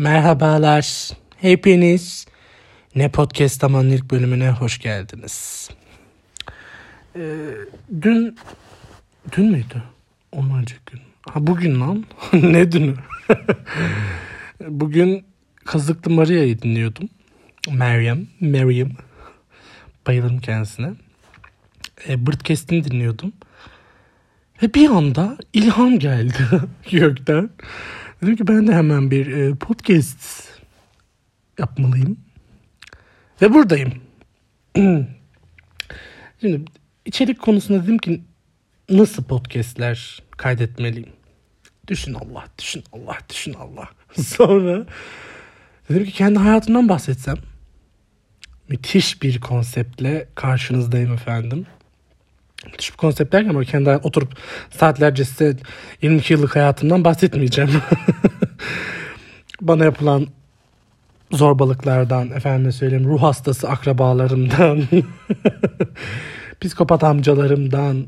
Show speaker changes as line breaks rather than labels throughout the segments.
Merhabalar. Hepiniz Ne Podcast Aman'ın ilk bölümüne hoş geldiniz. Ee, dün dün müydü? Onlarca gün. Ha bugün lan. ne dünü? bugün Kazıklı Maria'yı dinliyordum. Meryem, Meryem. Bayılırım kendisine. E, Birdcast'ini dinliyordum. Ve bir anda ilham geldi gökten. Dedim ki ben de hemen bir e, podcast yapmalıyım. Ve buradayım. Şimdi içerik konusunda dedim ki nasıl podcastler kaydetmeliyim? Düşün Allah, düşün Allah, düşün Allah. Sonra dedim ki kendi hayatımdan bahsetsem. Müthiş bir konseptle karşınızdayım efendim. Müthiş bir konsept derken ama kendi oturup saatlerce size 22 yıllık hayatımdan bahsetmeyeceğim. Bana yapılan zorbalıklardan, efendim söyleyeyim ruh hastası akrabalarımdan, psikopat amcalarımdan,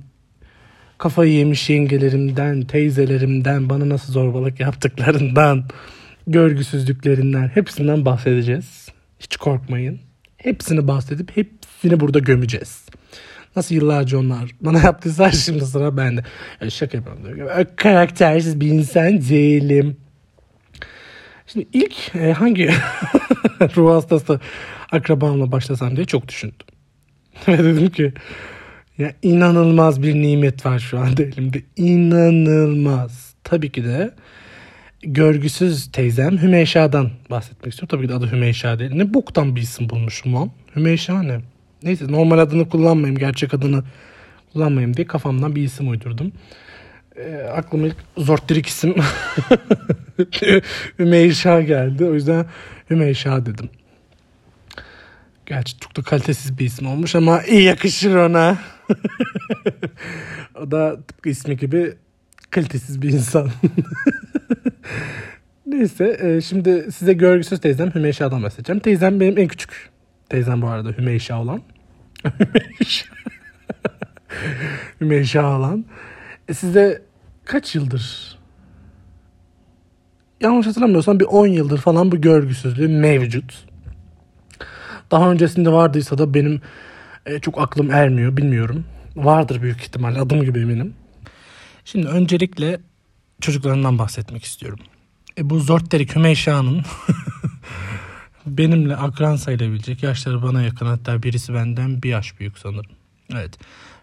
kafayı yemiş yengelerimden, teyzelerimden, bana nasıl zorbalık yaptıklarından, görgüsüzlüklerinden hepsinden bahsedeceğiz. Hiç korkmayın. Hepsini bahsedip hepsini burada gömeceğiz. Nasıl yıllarca onlar bana yaptıysa şimdi sıra bende. Yani şaka yapıyorum. Karaktersiz bir insan değilim. Şimdi ilk e, hangi ruh hastası akrabamla başlasam diye çok düşündüm. Ve dedim ki ya inanılmaz bir nimet var şu anda elimde. İnanılmaz. Tabii ki de görgüsüz teyzem Hümeyşa'dan bahsetmek istiyorum. Tabii ki de adı Hümeyşa değil. Ne boktan bir isim bulmuşum lan. Hümeyşa ne? Neyse normal adını kullanmayayım. Gerçek adını kullanmayayım diye kafamdan bir isim uydurdum. E, aklıma ilk Zorttirik isim Hümeyşa geldi. O yüzden Hümeyşa dedim. Gerçi çok da kalitesiz bir isim olmuş ama iyi yakışır ona. o da tıpkı ismi gibi kalitesiz bir insan. Neyse e, şimdi size görgüsüz teyzem Hümeyşa'dan bahsedeceğim. Teyzem benim en küçük teyzem bu arada Hümeyşa olan. Hümeyşa. Olan. E, size kaç yıldır yanlış hatırlamıyorsam bir 10 yıldır falan bu görgüsüzlüğü mevcut. Daha öncesinde vardıysa da benim e, çok aklım ermiyor bilmiyorum. Vardır büyük ihtimalle adım gibi eminim. Şimdi öncelikle çocuklarından bahsetmek istiyorum. E, bu Zortterik Hümeyşa'nın benimle akran sayılabilecek yaşları bana yakın hatta birisi benden bir yaş büyük sanırım. Evet.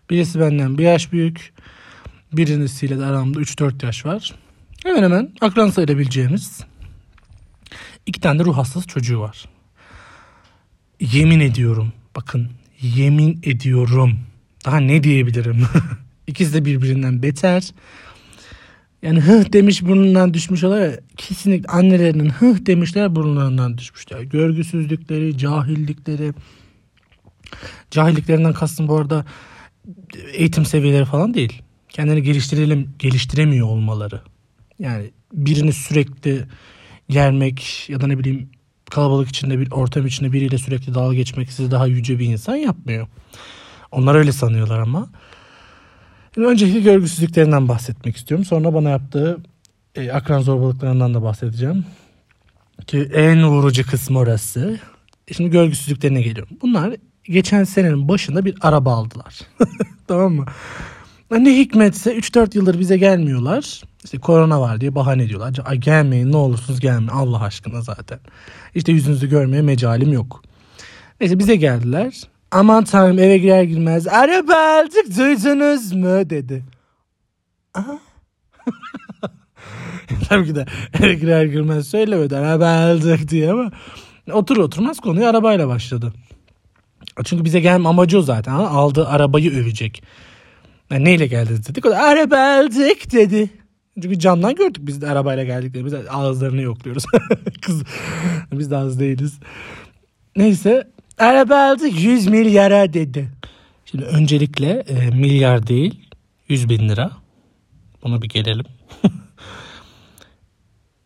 Birisi benden bir yaş büyük. Birisiyle de aramda 3-4 yaş var. Hemen hemen akran sayılabileceğimiz iki tane de ruh hastası çocuğu var. Yemin ediyorum. Bakın yemin ediyorum. Daha ne diyebilirim? İkisi de birbirinden beter. Yani hıh demiş burnundan düşmüş olarak kesinlikle annelerinin hıh demişler burnlarından düşmüşler. Görgüsüzlükleri, cahillikleri. Cahilliklerinden kastım bu arada eğitim seviyeleri falan değil. Kendini geliştirelim, geliştiremiyor olmaları. Yani birini sürekli yermek ya da ne bileyim kalabalık içinde bir ortam içinde biriyle sürekli dalga geçmek sizi daha yüce bir insan yapmıyor. Onlar öyle sanıyorlar ama. Öncelikle görgüsüzlüklerinden bahsetmek istiyorum. Sonra bana yaptığı e, akran zorbalıklarından da bahsedeceğim. Ki en vurucu kısmı orası. Şimdi görgüsüzlüklerine geliyorum. Bunlar geçen senenin başında bir araba aldılar. tamam mı? Ne hikmetse 3-4 yıldır bize gelmiyorlar. İşte korona var diye bahane ediyorlar. Ay gelmeyin ne olursunuz gelmeyin Allah aşkına zaten. İşte yüzünüzü görmeye mecalim yok. Neyse bize geldiler. Aman tanrım eve girer girmez araba aldık duydunuz mu dedi. Tabii ki de eve girer girmez söylemedi araba diye ama otur oturmaz konuyu arabayla başladı. Çünkü bize gelme amacı o zaten. Ha? Aldığı arabayı övecek. Yani neyle geldiniz dedik. O da araba dedi. Çünkü camdan gördük biz de arabayla geldik. Biz de ağızlarını yokluyoruz. Kız biz de az değiliz. Neyse araba aldık 100 milyara dedi. Şimdi öncelikle e, milyar değil 100 bin lira. Buna bir gelelim.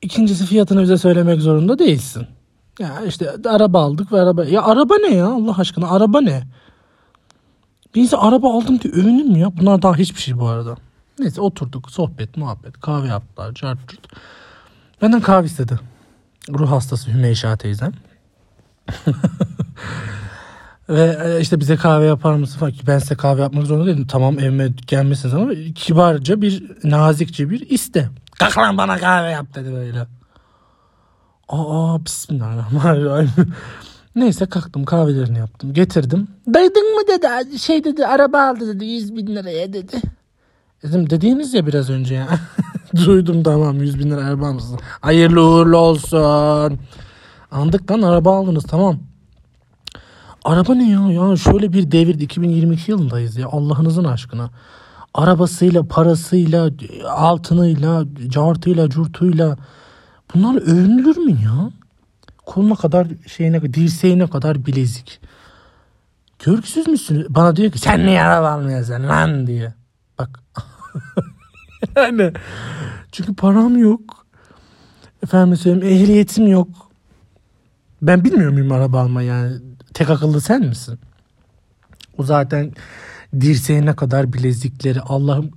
İkincisi fiyatını bize söylemek zorunda değilsin. Ya işte araba aldık ve araba... Ya araba ne ya Allah aşkına araba ne? Bir insan araba aldım diye övünür mü ya? Bunlar daha hiçbir şey bu arada. Neyse oturduk sohbet muhabbet kahve yaptılar çarptırdı. Benden kahve istedi. Ruh hastası Hümeyşa teyzem. Ve e, işte bize kahve yapar mısın falan ben size kahve yapmak zorunda değilim. Tamam evime gelmişsiniz ama kibarca bir nazikçe bir iste. Kalk lan bana kahve yap dedi böyle. Aa bismillahirrahmanirrahim. Neyse kalktım kahvelerini yaptım getirdim. Duydun mu dedi şey dedi araba aldı dedi 100 bin liraya dedi. Dedim dediğiniz ya biraz önce ya. Duydum tamam 100 bin lira araba mısın? Hayırlı uğurlu olsun. Andık lan araba aldınız tamam. Araba ne ya? Ya şöyle bir devirde 2022 yılındayız ya Allah'ınızın aşkına. Arabasıyla, parasıyla, altınıyla, cartıyla, curtuyla bunlar övünülür mü ya? Koluna kadar şeyine, dirseğine kadar bilezik. Görgüsüz müsün? Bana diyor ki sen niye araba almıyorsun lan diye. Bak. yani çünkü param yok. Efendim söyleyeyim ehliyetim yok. Ben bilmiyor muyum araba alma yani tek akıllı sen misin? O zaten dirseğine kadar bilezikleri Allah'ım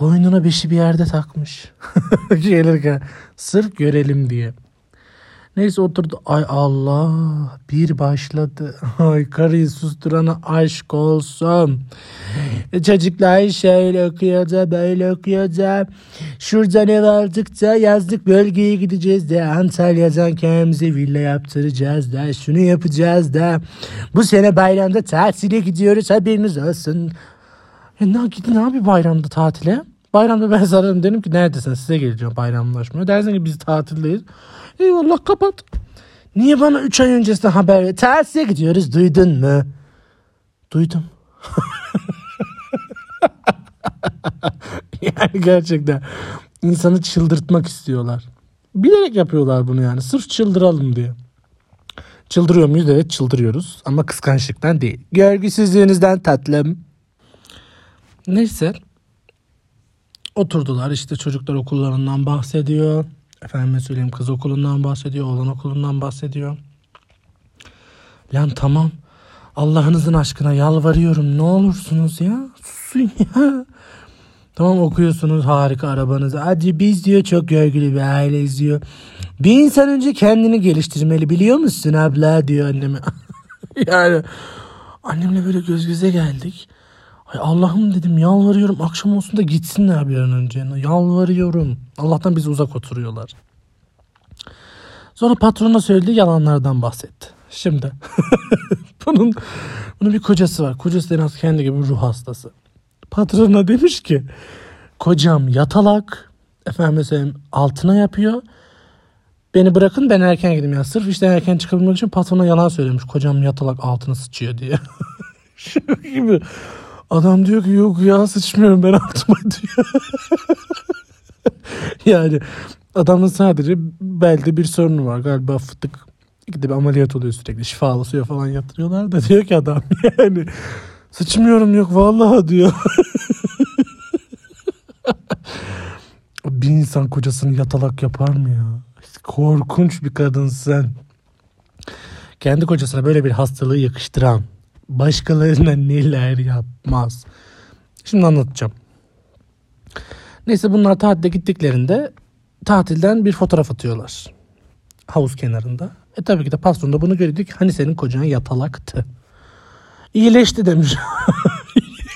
boynuna beşi bir yerde takmış. Gelirken sırf görelim diye. Neyse oturdu. Ay Allah bir başladı. Ay karıyı susturana aşk olsun. E, çocuklar şöyle okuyordu böyle okuyordu. Şuradan ev aldık da yazlık bölgeye gideceğiz de Antalya'dan kendimize villa yaptıracağız da şunu yapacağız da. Bu sene bayramda tatile gidiyoruz haberiniz olsun. Ne gidin abi bayramda tatile? Bayramda ben sararım dedim ki neredesin size geleceğim bayramlaşmaya. Dersin ki biz tatildeyiz. Eyvallah kapat. Niye bana 3 ay öncesinden haber ver? Tatile gidiyoruz duydun mu? Duydum. yani gerçekten insanı çıldırtmak istiyorlar. Bilerek yapıyorlar bunu yani. Sırf çıldıralım diye. Çıldırıyor muyuz? Evet çıldırıyoruz. Ama kıskançlıktan değil. Görgüsüzlüğünüzden tatlım. Neyse. Oturdular işte çocuklar okullarından bahsediyor. Efendime söyleyeyim kız okulundan bahsediyor. Oğlan okulundan bahsediyor. Lan tamam. Allah'ınızın aşkına yalvarıyorum ne olursunuz ya. Susun ya. Tamam okuyorsunuz harika arabanızı. Hadi biz diyor çok görgülü bir aileyiz diyor. Bir insan önce kendini geliştirmeli biliyor musun abla diyor anneme. yani annemle böyle göz göze geldik. Ay Allah'ım dedim yalvarıyorum akşam olsun da gitsinler bir an önce. Yalvarıyorum. Allah'tan bizi uzak oturuyorlar. Sonra patrona söylediği yalanlardan bahsetti. Şimdi bunun bunun bir kocası var. Kocası en az kendi gibi ruh hastası. Patrona demiş ki kocam yatalak efendim söyleyeyim altına yapıyor. Beni bırakın ben erken gideyim ya. Sırf işten erken çıkabilmek için patrona yalan söylemiş. Kocam yatalak altına sıçıyor diye. Şu gibi. Adam diyor ki yok ya sıçmıyorum ben altıma diyor. yani adamın sadece belde bir sorunu var galiba fıtık gidip ameliyat oluyor sürekli şifalı suya falan yatırıyorlar da diyor ki adam yani sıçmıyorum yok vallahi diyor. bir insan kocasını yatalak yapar mı ya? Korkunç bir kadın sen. Kendi kocasına böyle bir hastalığı yakıştıran başkalarına neler yapmaz. Şimdi anlatacağım. Neyse bunlar tatilde gittiklerinde tatilden bir fotoğraf atıyorlar. Havuz kenarında. E tabii ki de patron da bunu ki hani senin kocan yatalaktı. İyileşti demiş.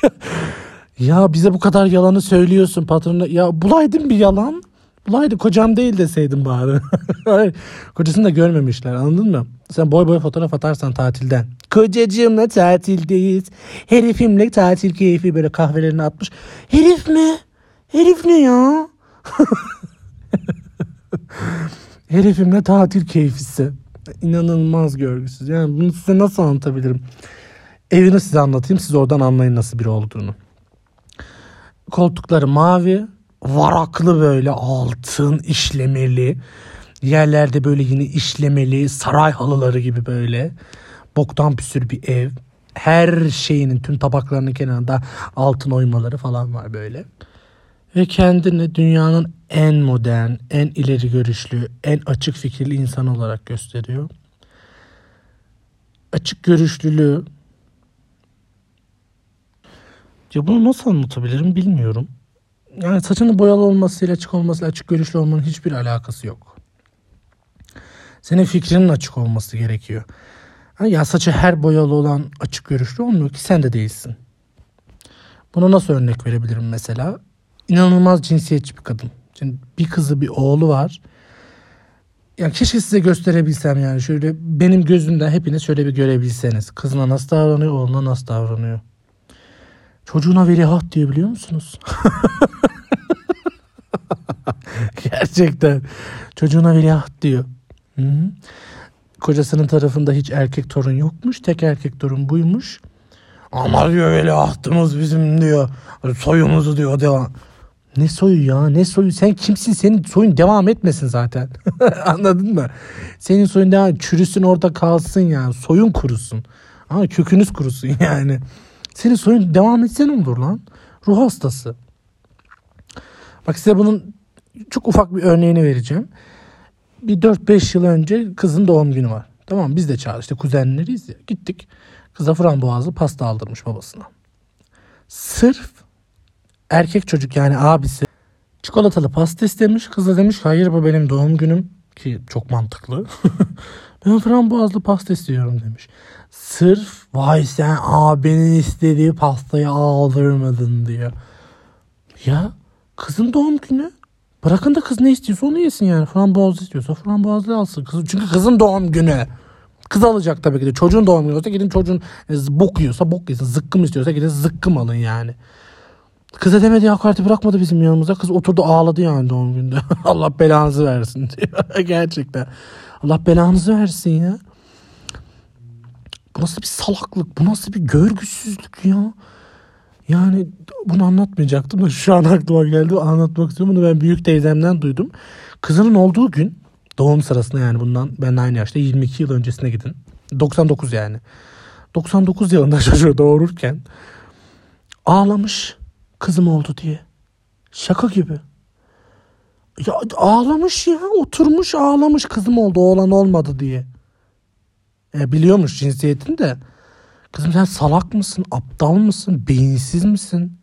ya bize bu kadar yalanı söylüyorsun patrona. Ya bulaydın bir yalan. Bulaydı kocam değil deseydin bari. Kocasını da görmemişler anladın mı? Sen boy boy fotoğraf atarsan tatilden. Kocacığımla tatildeyiz. Herifimle tatil keyfi böyle kahvelerini atmış. Herif mi? Herif ne ya? Herifimle tatil keyfisi. İnanılmaz görgüsüz. Yani bunu size nasıl anlatabilirim? Evini size anlatayım. Siz oradan anlayın nasıl biri olduğunu. Koltukları mavi. Varaklı böyle altın işlemeli. Yerlerde böyle yine işlemeli saray halıları gibi böyle. Boktan püsür bir ev. Her şeyinin tüm tabaklarının kenarında altın oymaları falan var böyle. Ve kendini dünyanın en modern, en ileri görüşlü, en açık fikirli insan olarak gösteriyor. Açık görüşlülüğü ya bunu nasıl anlatabilirim bilmiyorum. Yani saçının boyalı olmasıyla açık olmasıyla açık görüşlü olmanın hiçbir alakası yok. Senin fikrinin açık olması gerekiyor. Ya saçı her boyalı olan açık görüşlü olmuyor ki sen de değilsin. Buna nasıl örnek verebilirim mesela? İnanılmaz cinsiyetçi bir kadın. Şimdi bir kızı bir oğlu var. Ya keşke size gösterebilsem yani şöyle benim gözümden hepiniz şöyle bir görebilseniz. Kızına nasıl davranıyor, oğluna nasıl davranıyor. Çocuğuna veliaht diyor biliyor musunuz? Gerçekten. Çocuğuna veliaht diyor. Hı-hı. Kocasının tarafında hiç erkek torun yokmuş. Tek erkek torun buymuş. Ama diyor veliahtımız bizim diyor. Soyumuzu diyor devam. Ne soyu ya ne soyu sen kimsin senin soyun devam etmesin zaten anladın mı senin soyun devam çürüsün orada kalsın yani soyun kurusun ama kökünüz kurusun yani senin soyun devam etse ne olur lan ruh hastası bak size bunun çok ufak bir örneğini vereceğim bir 4-5 yıl önce kızın doğum günü var tamam biz de çağırdık işte kuzenleriyiz ya gittik kıza frambuazlı pasta aldırmış babasına sırf erkek çocuk yani abisi çikolatalı pasta istemiş. Kız da demiş hayır bu benim doğum günüm ki çok mantıklı. ben frambuazlı pasta istiyorum demiş. Sırf vay sen abinin istediği pastayı aldırmadın diyor. Ya kızın doğum günü. Bırakın da kız ne istiyorsa onu yesin yani. Frambuazlı istiyorsa frambuazlı alsın. Kız, çünkü kızın doğum günü. Kız alacak tabii ki de. Çocuğun doğum günü olsa gidin çocuğun e, bok yiyorsa bok yesin. Zıkkım istiyorsa gidin zıkkım alın yani. Kıza demedi hakareti bırakmadı bizim yanımıza. Kız oturdu ağladı yani doğum günde. Allah belanızı versin diyor. Gerçekten. Allah belanızı versin ya. Bu nasıl bir salaklık? Bu nasıl bir görgüsüzlük ya? Yani bunu anlatmayacaktım da şu an aklıma geldi. Anlatmak istiyorum. Bunu ben büyük teyzemden duydum. Kızının olduğu gün doğum sırasında yani bundan ben aynı yaşta 22 yıl öncesine gidin. 99 yani. 99 yılında çocuğu doğururken ağlamış kızım oldu diye. Şaka gibi. Ya ağlamış ya oturmuş ağlamış kızım oldu oğlan olmadı diye. E, biliyormuş cinsiyetini de. Kızım sen salak mısın? Aptal mısın? Beyinsiz misin?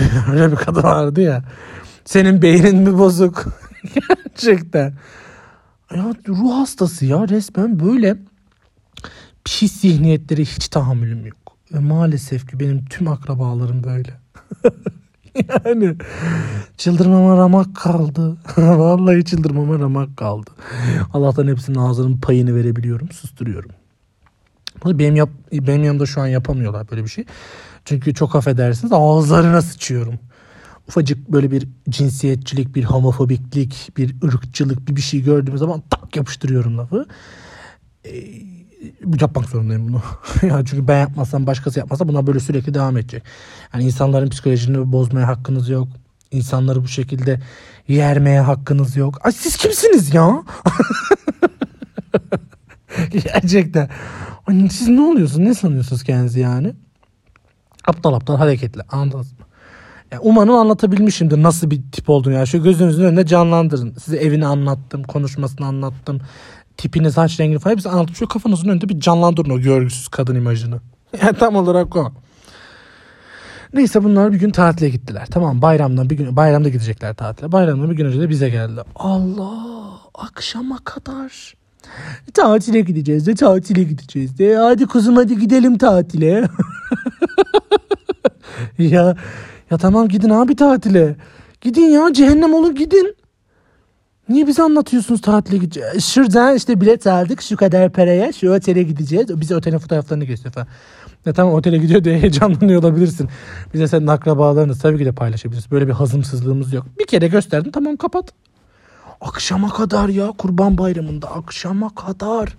Öyle bir kadın vardı ya. Senin beynin mi bozuk? Gerçekten. Ya ruh hastası ya resmen böyle pis zihniyetlere hiç tahammülüm yok. Ve maalesef ki benim tüm akrabalarım böyle. yani çıldırmama ramak kaldı. Vallahi çıldırmama ramak kaldı. Allah'tan hepsinin ağzının payını verebiliyorum. Susturuyorum. Benim, yap, benim yanımda şu an yapamıyorlar böyle bir şey. Çünkü çok affedersiniz ağızlarına sıçıyorum. Ufacık böyle bir cinsiyetçilik, bir homofobiklik, bir ırkçılık bir bir şey gördüğüm zaman tak yapıştırıyorum lafı. Ee, yapmak zorundayım bunu. yani çünkü ben yapmazsam başkası yapmazsa buna böyle sürekli devam edecek. Yani insanların psikolojisini bozmaya hakkınız yok. İnsanları bu şekilde yermeye hakkınız yok. Ay siz kimsiniz ya? Gerçekten. Siz ne oluyorsunuz? Ne sanıyorsunuz kendinizi yani? Aptal aptal hareketli. Anladınız mı? Yani umarım anlatabilmişimdir nasıl bir tip olduğunu. Yani şu gözünüzün önünde canlandırın. Size evini anlattım, konuşmasını anlattım tipini, saç rengini falan hepsi anlatıp şu kafanızın önünde bir canlandırın o görgüsüz kadın imajını. Yani tam olarak o. Neyse bunlar bir gün tatile gittiler. Tamam bayramdan bir gün bayramda gidecekler tatile. Bayramdan bir gün önce de bize geldi. Allah akşama kadar tatile gideceğiz de tatile gideceğiz de. Hadi kuzum hadi gidelim tatile. ya ya tamam gidin abi tatile. Gidin ya cehennem olun gidin. Niye bize anlatıyorsunuz tatile gideceğiz? Şuradan işte bilet aldık şu kadar paraya şu otele gideceğiz. Bize otelin fotoğraflarını gösteriyor falan. Ya tamam otele gidiyor diye heyecanlanıyor olabilirsin. Bize senin akrabalarını tabii ki de paylaşabiliriz. Böyle bir hazımsızlığımız yok. Bir kere gösterdim tamam kapat. Akşama kadar ya kurban bayramında akşama kadar.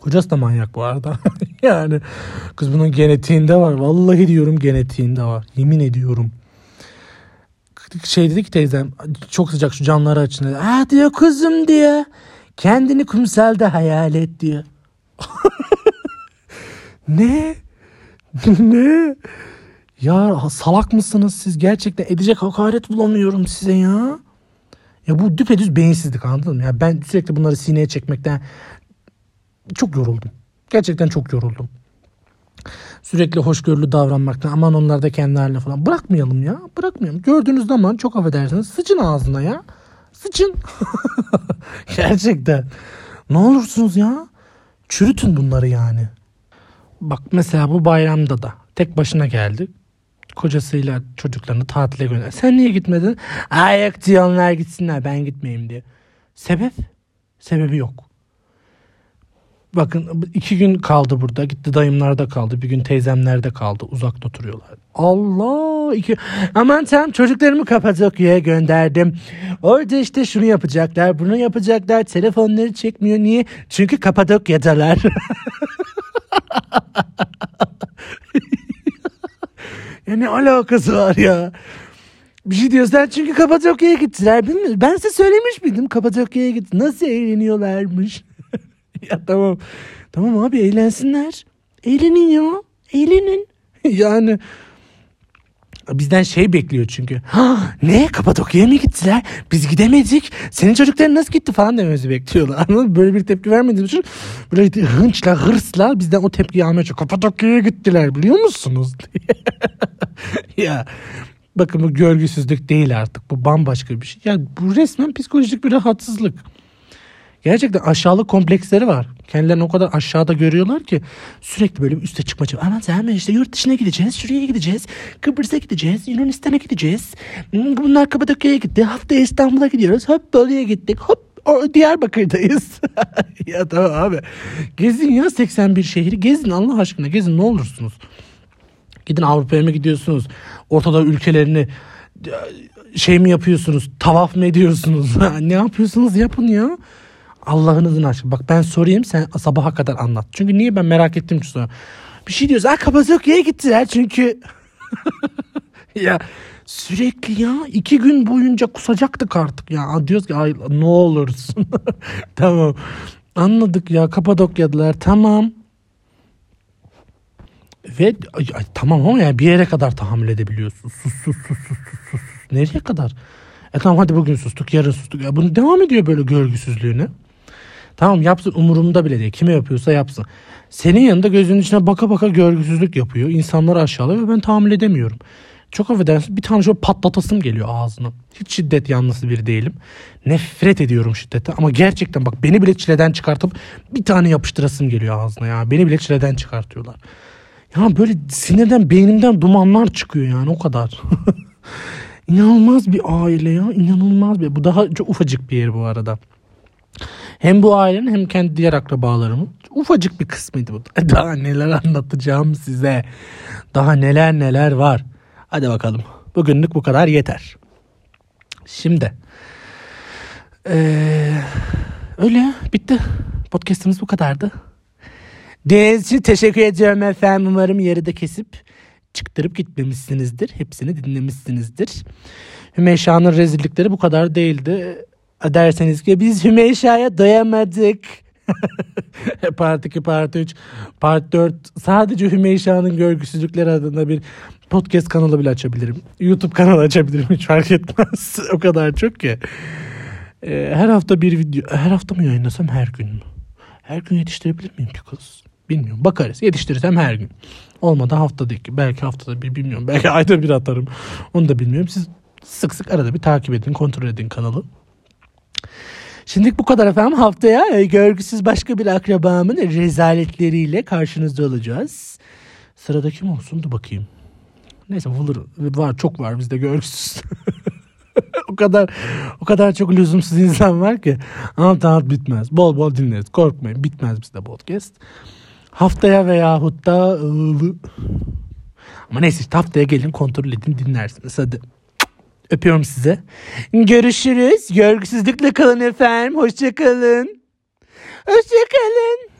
Kocası da manyak bu arada. yani kız bunun genetiğinde var. Vallahi diyorum genetiğinde var. Yemin ediyorum şey dedi ki teyzem çok sıcak şu camları açın dedi. Ah diyor kuzum diyor. Kendini kumsalda hayal et diyor. ne? ne? Ya salak mısınız siz? Gerçekten edecek hakaret bulamıyorum size ya. Ya bu düpedüz beyinsizlik anladın mı? Ya ben sürekli bunları sineye çekmekten çok yoruldum. Gerçekten çok yoruldum. Sürekli hoşgörülü davranmaktan aman onlar da kendi haline falan. Bırakmayalım ya. Bırakmayalım. Gördüğünüz zaman çok affedersiniz sıçın ağzına ya. Sıçın. Gerçekten. Ne olursunuz ya. Çürütün bunları yani. Bak mesela bu bayramda da tek başına geldi. Kocasıyla çocuklarını tatile gönder. Sen niye gitmedin? Ay yok diyor onlar gitsinler ben gitmeyeyim diye. Sebep? Sebebi yok. Bakın iki gün kaldı burada. Gitti dayımlarda kaldı. Bir gün teyzemlerde kaldı. Uzakta oturuyorlar. Allah. Iki... Aman tamam çocuklarımı Kapadokya'ya gönderdim. Orada işte şunu yapacaklar. Bunu yapacaklar. Telefonları çekmiyor. Niye? Çünkü Kapadokya'dalar. ya ne alakası var ya? Bir şey diyorsan çünkü Kapadokya'ya gittiler. Bilmiyorum. Ben size söylemiş miydim Kapadokya'ya gitti. Nasıl eğleniyorlarmış. ya tamam. Tamam abi eğlensinler. Eğlenin ya. Eğlenin. yani bizden şey bekliyor çünkü. Ne Kapadokya'ya mı gittiler? Biz gidemedik. Senin çocukların nasıl gitti falan dememizi bekliyorlar. Anladın? Böyle bir tepki vermediğimiz için böyle hınçla hırsla bizden o tepkiyi almaya çalışıyor. Kapadokya'ya gittiler biliyor musunuz? ya bakın bu görgüsüzlük değil artık. Bu bambaşka bir şey. Ya bu resmen psikolojik bir rahatsızlık. Gerçekten aşağılık kompleksleri var. Kendilerini o kadar aşağıda görüyorlar ki sürekli böyle üste çıkma çabası. Aman sen işte yurt dışına gideceğiz, şuraya gideceğiz, Kıbrıs'a gideceğiz, Yunanistan'a gideceğiz. Hmm, bunlar Kapadokya'ya gitti. Haftaya İstanbul'a gidiyoruz. Hop Bolu'ya gittik. Hop o Diyarbakır'dayız. ya tamam abi. Gezin ya 81 şehri. Gezin Allah aşkına gezin ne olursunuz. Gidin Avrupa'ya mı gidiyorsunuz? Ortada ülkelerini şey mi yapıyorsunuz? Tavaf mı ediyorsunuz? ne yapıyorsunuz yapın ya. Allah'ınızın aşkına. Bak ben sorayım sen sabaha kadar anlat. Çünkü niye ben merak ettim ki sonra. Bir şey diyoruz. Ha Kapadokya'ya gittiler çünkü. ya sürekli ya iki gün boyunca kusacaktık artık ya. Diyoruz ki ay ne olursun. tamam. Anladık ya Kapadokya'dılar. Tamam. Ve ay, ay, tamam ama yani bir yere kadar tahammül edebiliyorsun. Sus sus sus sus sus sus. Nereye kadar? E tamam hadi bugün sustuk yarın sustuk. Ya bunu devam ediyor böyle görgüsüzlüğüne. Tamam yapsın umurumda bile değil. Kime yapıyorsa yapsın. Senin yanında gözünün içine baka baka görgüsüzlük yapıyor. İnsanları aşağılıyor ve ben tahammül edemiyorum. Çok affedersin bir tane şöyle patlatasım geliyor ağzına. Hiç şiddet yanlısı biri değilim. Nefret ediyorum şiddete ama gerçekten bak beni bile çileden çıkartıp bir tane yapıştırasım geliyor ağzına ya. Beni bile çileden çıkartıyorlar. Ya böyle sinirden beynimden dumanlar çıkıyor yani o kadar. İnanılmaz bir aile ya. inanılmaz bir. Bu daha çok ufacık bir yer bu arada. Hem bu ailenin hem kendi diğer akrabalarımın ufacık bir kısmıydı bu. Daha neler anlatacağım size. Daha neler neler var. Hadi bakalım. Bugünlük bu kadar yeter. Şimdi. Ee, öyle bitti. Podcast'ımız bu kadardı. Dinlediğiniz için teşekkür ediyorum efendim. Umarım yarıda kesip çıktırıp gitmemişsinizdir. Hepsini dinlemişsinizdir. Hümeyşa'nın rezillikleri bu kadar değildi derseniz ki biz Hümeyşa'ya doyamadık. part 2, part 3, part 4 sadece Hümeyşa'nın görgüsüzlükleri adına bir podcast kanalı bile açabilirim. YouTube kanalı açabilirim hiç fark etmez. o kadar çok ki. Ee, her hafta bir video, her hafta mı yayınlasam her gün mü? Her gün yetiştirebilir miyim ki kız? Bilmiyorum. Bakarız. Yetiştirirsem her gün. Olmadı haftada iki. Belki haftada bir bilmiyorum. Belki ayda bir atarım. Onu da bilmiyorum. Siz sık sık arada bir takip edin, kontrol edin kanalı. Şimdilik bu kadar efendim. Haftaya e, görgüsüz başka bir akrabamın rezaletleriyle karşınızda olacağız. Sırada kim olsun da bakayım. Neyse olur var çok var bizde görgüsüz. o kadar o kadar çok lüzumsuz insan var ki alt alt bitmez. Bol bol dinleriz. Korkmayın bitmez bizde podcast. Haftaya veyahut da ama neyse haftaya gelin kontrol edin dinlersiniz. Hadi. Öpüyorum size. Görüşürüz. Görgüsüzlükle kalın efendim. Hoşçakalın. Hoşçakalın.